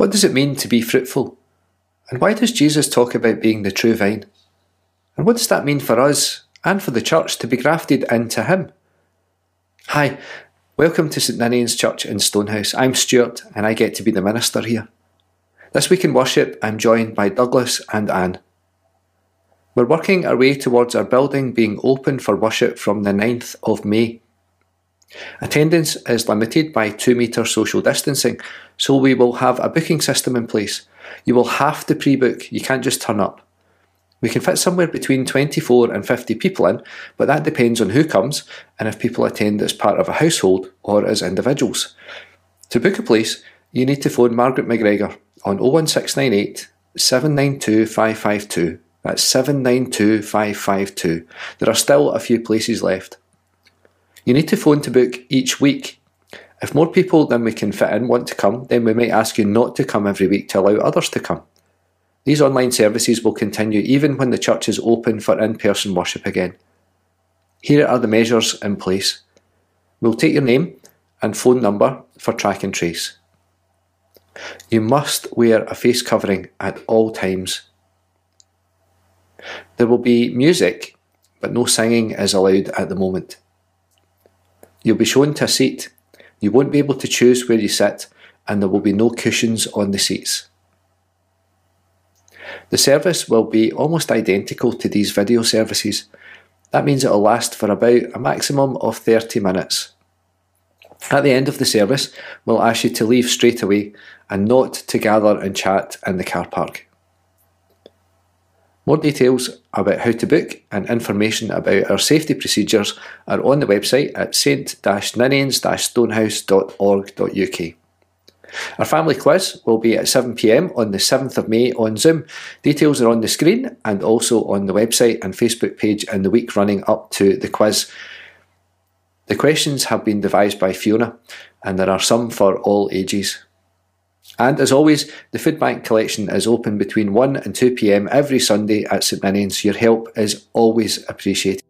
What does it mean to be fruitful? And why does Jesus talk about being the true vine? And what does that mean for us and for the church to be grafted into Him? Hi, welcome to St Ninian's Church in Stonehouse. I'm Stuart and I get to be the minister here. This week in worship, I'm joined by Douglas and Anne. We're working our way towards our building being open for worship from the 9th of May. Attendance is limited by 2 metre social distancing, so we will have a booking system in place. You will have to pre book, you can't just turn up. We can fit somewhere between 24 and 50 people in, but that depends on who comes and if people attend as part of a household or as individuals. To book a place, you need to phone Margaret McGregor on 01698 792 552. That's 792 552. There are still a few places left. You need to phone to book each week. If more people than we can fit in want to come, then we might ask you not to come every week to allow others to come. These online services will continue even when the church is open for in person worship again. Here are the measures in place. We'll take your name and phone number for track and trace. You must wear a face covering at all times. There will be music, but no singing is allowed at the moment. You'll be shown to a seat. You won't be able to choose where you sit, and there will be no cushions on the seats. The service will be almost identical to these video services. That means it will last for about a maximum of 30 minutes. At the end of the service, we'll ask you to leave straight away and not to gather and chat in the car park. More details about how to book and information about our safety procedures are on the website at st-ninians-stonehouse.org.uk. Our family quiz will be at 7pm on the 7th of May on Zoom. Details are on the screen and also on the website and Facebook page in the week running up to the quiz. The questions have been devised by Fiona and there are some for all ages. And as always, the food bank collection is open between 1 and 2 pm every Sunday at St Ninian's. Your help is always appreciated.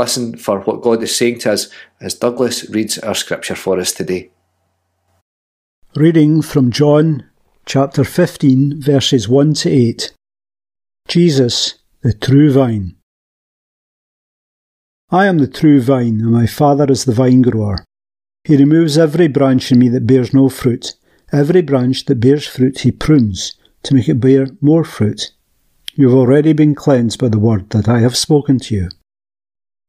Listen for what God is saying to us as Douglas reads our scripture for us today. Reading from John chapter 15, verses 1 to 8. Jesus, the true vine. I am the true vine, and my Father is the vine grower. He removes every branch in me that bears no fruit. Every branch that bears fruit he prunes, to make it bear more fruit. You have already been cleansed by the word that I have spoken to you.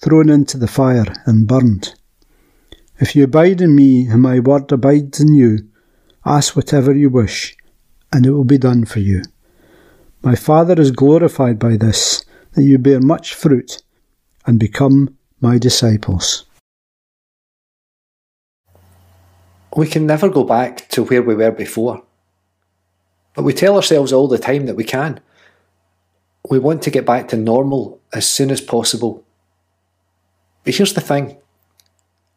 thrown into the fire, and burned. If you abide in me, and my word abides in you, ask whatever you wish, and it will be done for you. My Father is glorified by this, that you bear much fruit, and become my disciples. We can never go back to where we were before. But we tell ourselves all the time that we can. We want to get back to normal as soon as possible. But here's the thing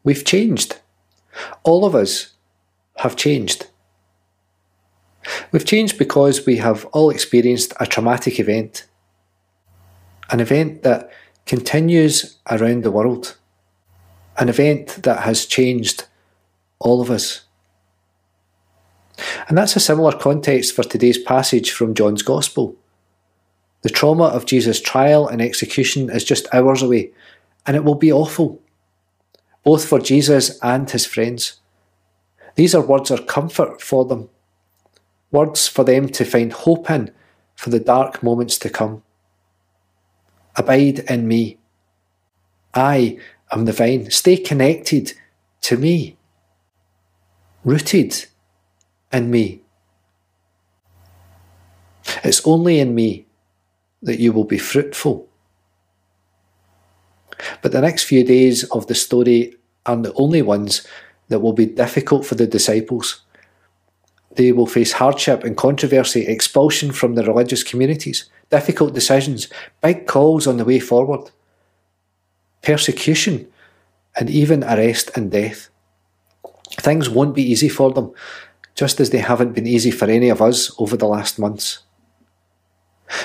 we've changed. All of us have changed. We've changed because we have all experienced a traumatic event, an event that continues around the world, an event that has changed all of us. And that's a similar context for today's passage from John's Gospel. The trauma of Jesus' trial and execution is just hours away, and it will be awful, both for Jesus and his friends. These are words of comfort for them, words for them to find hope in for the dark moments to come. Abide in me. I am the vine. Stay connected to me. Rooted in me. It's only in me that you will be fruitful. But the next few days of the story are the only ones that will be difficult for the disciples. They will face hardship and controversy, expulsion from the religious communities, difficult decisions, big calls on the way forward, persecution, and even arrest and death. Things won't be easy for them, just as they haven't been easy for any of us over the last months.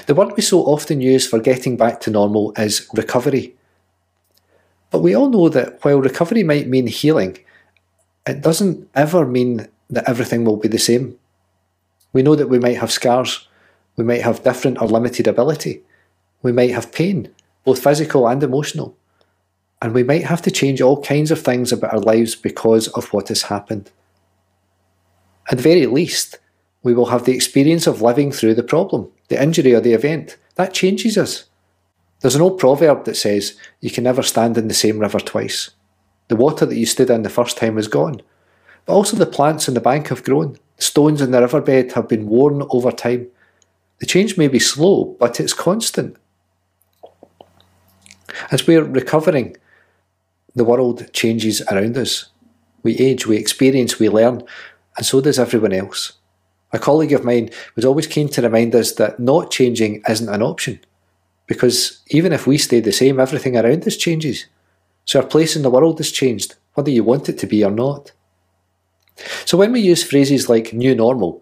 The word we so often use for getting back to normal is recovery. But we all know that while recovery might mean healing, it doesn't ever mean that everything will be the same. We know that we might have scars, we might have different or limited ability, we might have pain, both physical and emotional, and we might have to change all kinds of things about our lives because of what has happened. At the very least, we will have the experience of living through the problem, the injury or the event. That changes us. There's an old proverb that says, you can never stand in the same river twice. The water that you stood in the first time is gone. But also the plants in the bank have grown. The stones in the riverbed have been worn over time. The change may be slow, but it's constant. As we're recovering, the world changes around us. We age, we experience, we learn, and so does everyone else. A colleague of mine was always keen to remind us that not changing isn't an option, because even if we stay the same, everything around us changes. So our place in the world has changed, whether you want it to be or not. So when we use phrases like new normal,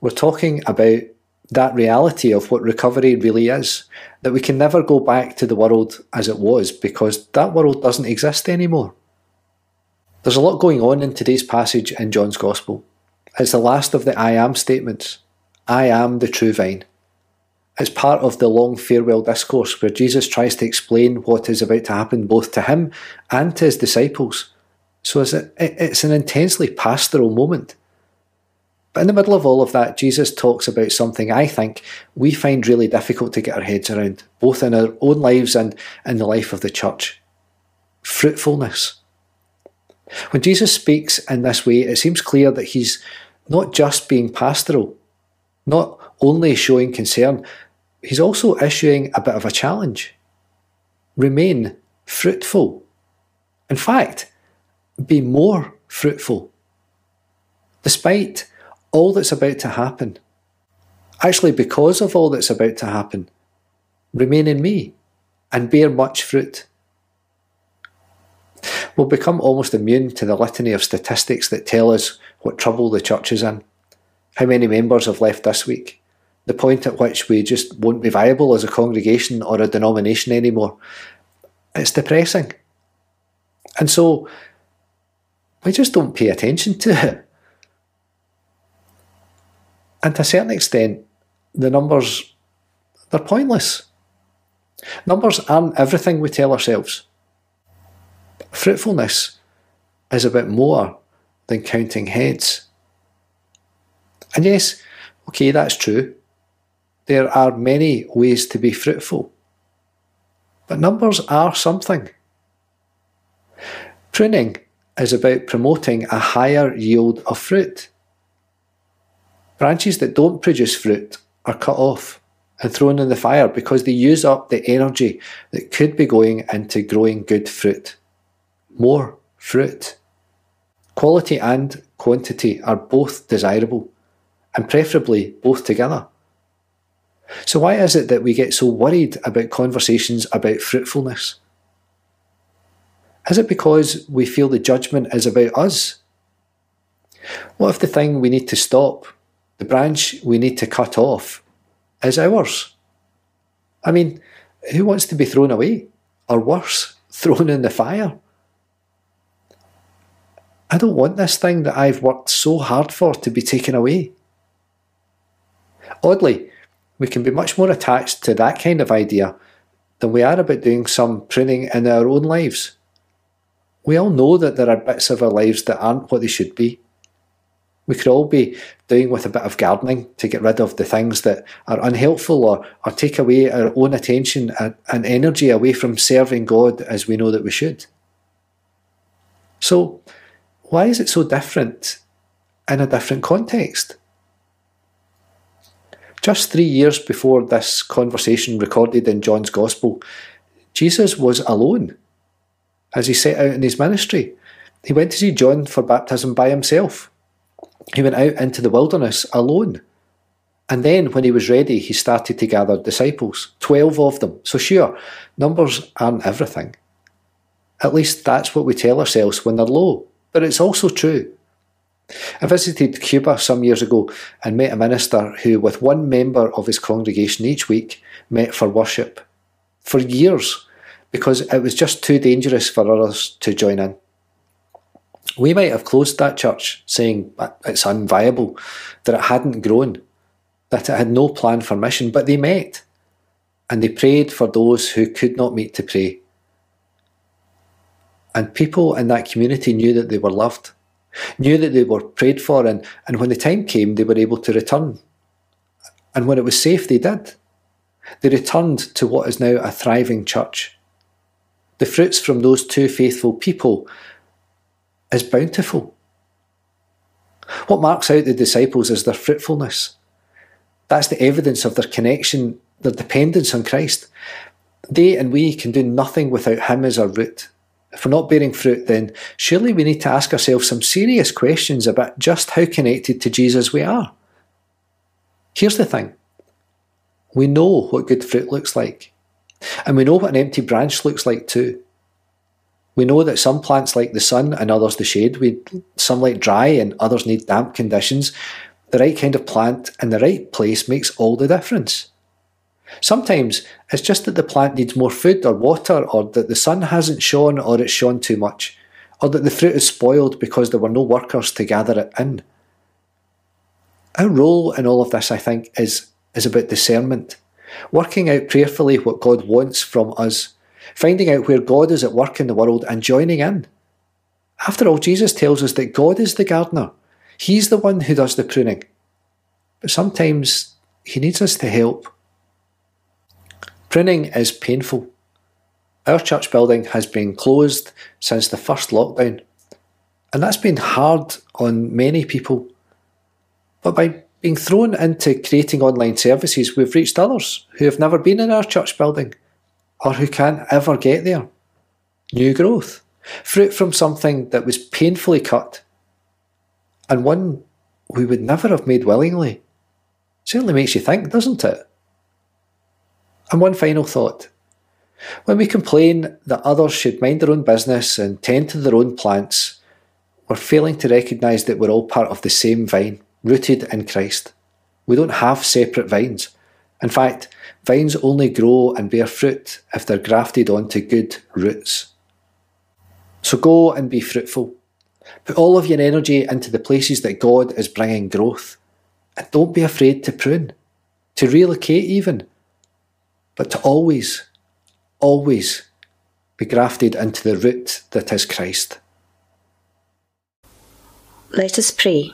we're talking about that reality of what recovery really is, that we can never go back to the world as it was because that world doesn't exist anymore. There's a lot going on in today's passage in John's Gospel. It's the last of the I am statements. I am the true vine. It's part of the long farewell discourse where Jesus tries to explain what is about to happen both to him and to his disciples. So it's an intensely pastoral moment. But in the middle of all of that, Jesus talks about something I think we find really difficult to get our heads around, both in our own lives and in the life of the church fruitfulness. When Jesus speaks in this way, it seems clear that he's not just being pastoral, not only showing concern, he's also issuing a bit of a challenge. Remain fruitful. In fact, be more fruitful. Despite all that's about to happen, actually, because of all that's about to happen, remain in me and bear much fruit. We'll become almost immune to the litany of statistics that tell us what trouble the church is in, how many members have left this week, the point at which we just won't be viable as a congregation or a denomination anymore. It's depressing. And so we just don't pay attention to it. And to a certain extent, the numbers, they're pointless. Numbers aren't everything we tell ourselves. Fruitfulness is about more than counting heads. And yes, okay, that's true. There are many ways to be fruitful. But numbers are something. Pruning is about promoting a higher yield of fruit. Branches that don't produce fruit are cut off and thrown in the fire because they use up the energy that could be going into growing good fruit. More fruit. Quality and quantity are both desirable, and preferably both together. So, why is it that we get so worried about conversations about fruitfulness? Is it because we feel the judgment is about us? What if the thing we need to stop, the branch we need to cut off, is ours? I mean, who wants to be thrown away? Or worse, thrown in the fire? I don't want this thing that I've worked so hard for to be taken away. Oddly, we can be much more attached to that kind of idea than we are about doing some pruning in our own lives. We all know that there are bits of our lives that aren't what they should be. We could all be doing with a bit of gardening to get rid of the things that are unhelpful or, or take away our own attention and, and energy away from serving God as we know that we should. So, why is it so different in a different context? Just three years before this conversation recorded in John's Gospel, Jesus was alone as he set out in his ministry. He went to see John for baptism by himself. He went out into the wilderness alone. And then, when he was ready, he started to gather disciples, 12 of them. So, sure, numbers aren't everything. At least that's what we tell ourselves when they're low. But it's also true. I visited Cuba some years ago and met a minister who, with one member of his congregation each week, met for worship. For years, because it was just too dangerous for others to join in. We might have closed that church, saying it's unviable, that it hadn't grown, that it had no plan for mission, but they met and they prayed for those who could not meet to pray. And people in that community knew that they were loved knew that they were prayed for, and, and when the time came, they were able to return. And when it was safe, they did. They returned to what is now a thriving church. The fruits from those two faithful people is bountiful. What marks out the disciples is their fruitfulness. That's the evidence of their connection, their dependence on Christ. They and we can do nothing without Him as our root if we're not bearing fruit, then surely we need to ask ourselves some serious questions about just how connected to Jesus we are. Here's the thing we know what good fruit looks like, and we know what an empty branch looks like too. We know that some plants like the sun and others the shade. We, some like dry and others need damp conditions. The right kind of plant in the right place makes all the difference. Sometimes it's just that the plant needs more food or water, or that the sun hasn't shone or it's shone too much, or that the fruit is spoiled because there were no workers to gather it in. Our role in all of this, I think, is, is about discernment, working out prayerfully what God wants from us, finding out where God is at work in the world and joining in. After all, Jesus tells us that God is the gardener. He's the one who does the pruning. But sometimes He needs us to help. Pruning is painful. Our church building has been closed since the first lockdown, and that's been hard on many people. But by being thrown into creating online services, we've reached others who have never been in our church building or who can't ever get there. new growth, fruit from something that was painfully cut, and one we would never have made willingly. Certainly makes you think, doesn't it? And one final thought. When we complain that others should mind their own business and tend to their own plants, we're failing to recognise that we're all part of the same vine, rooted in Christ. We don't have separate vines. In fact, vines only grow and bear fruit if they're grafted onto good roots. So go and be fruitful. Put all of your energy into the places that God is bringing growth. And don't be afraid to prune, to relocate even, but to always, always be grafted into the root that is Christ. Let us pray.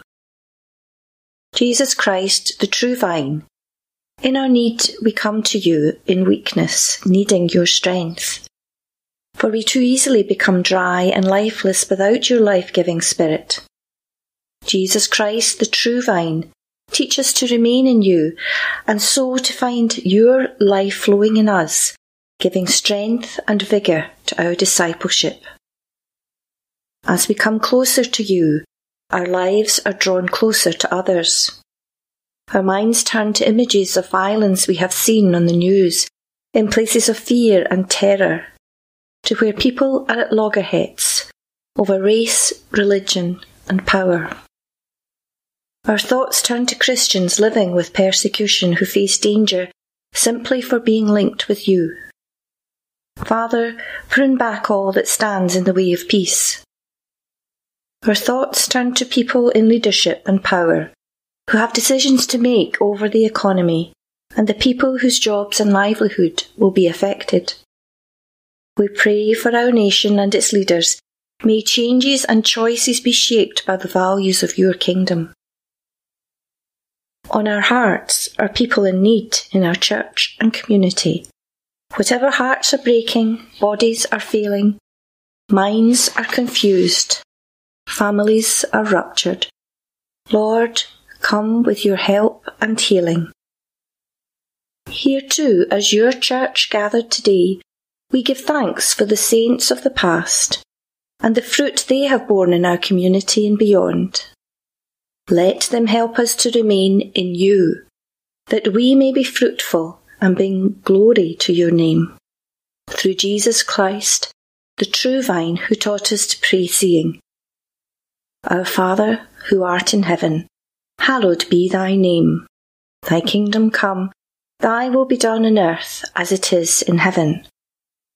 Jesus Christ, the true vine, in our need we come to you in weakness, needing your strength. For we too easily become dry and lifeless without your life giving spirit. Jesus Christ, the true vine, teach us to remain in you and so to find your life flowing in us, giving strength and vigour to our discipleship. As we come closer to you, our lives are drawn closer to others. Our minds turn to images of violence we have seen on the news, in places of fear and terror, to where people are at loggerheads over race, religion, and power. Our thoughts turn to Christians living with persecution who face danger simply for being linked with you. Father, prune back all that stands in the way of peace. Our thoughts turn to people in leadership and power who have decisions to make over the economy and the people whose jobs and livelihood will be affected. We pray for our nation and its leaders. May changes and choices be shaped by the values of your kingdom. On our hearts are people in need in our church and community. Whatever hearts are breaking, bodies are failing, minds are confused, families are ruptured. Lord, come with your help and healing. Here too, as your church gathered today, we give thanks for the saints of the past and the fruit they have borne in our community and beyond. Let them help us to remain in you, that we may be fruitful and bring glory to your name. Through Jesus Christ, the true vine who taught us to pray, saying, Our Father, who art in heaven, hallowed be thy name. Thy kingdom come, thy will be done on earth as it is in heaven.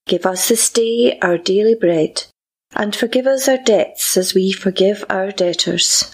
Give us this day our daily bread, and forgive us our debts as we forgive our debtors.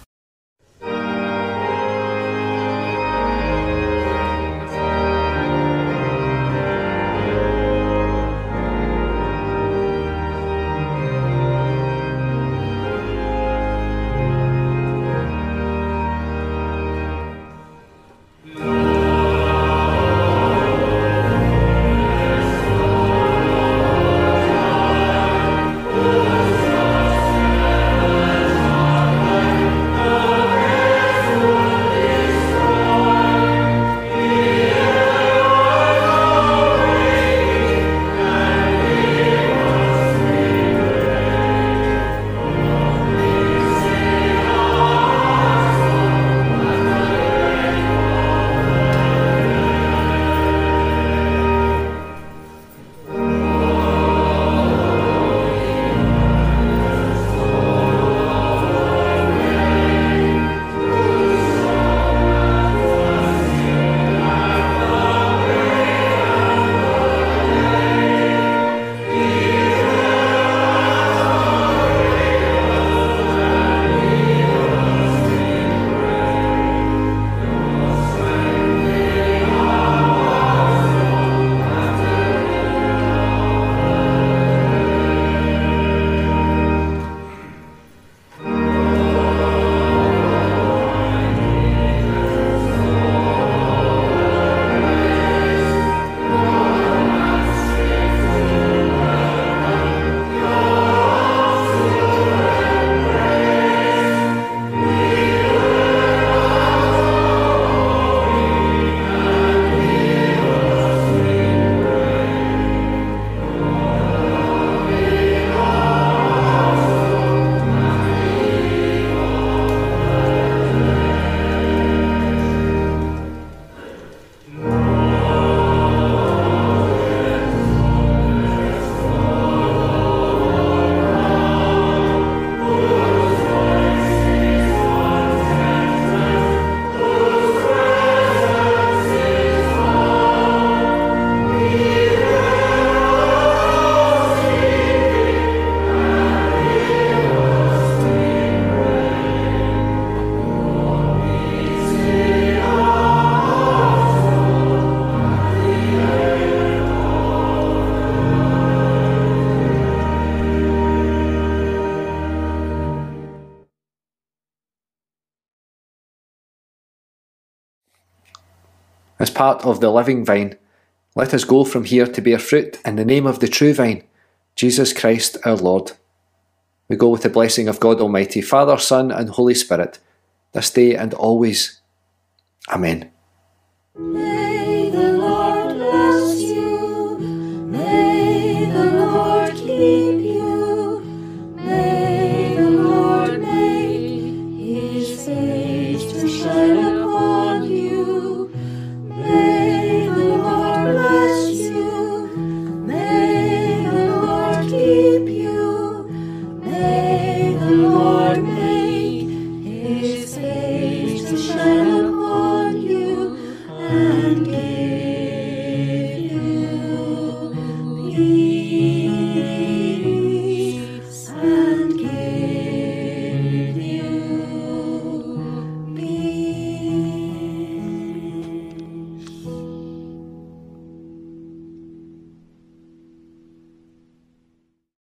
part of the living vine. Let us go from here to bear fruit in the name of the true vine, Jesus Christ our Lord. We go with the blessing of God Almighty, Father, Son, and Holy Spirit, this day and always. Amen. May the Lord bless you. May the Lord keep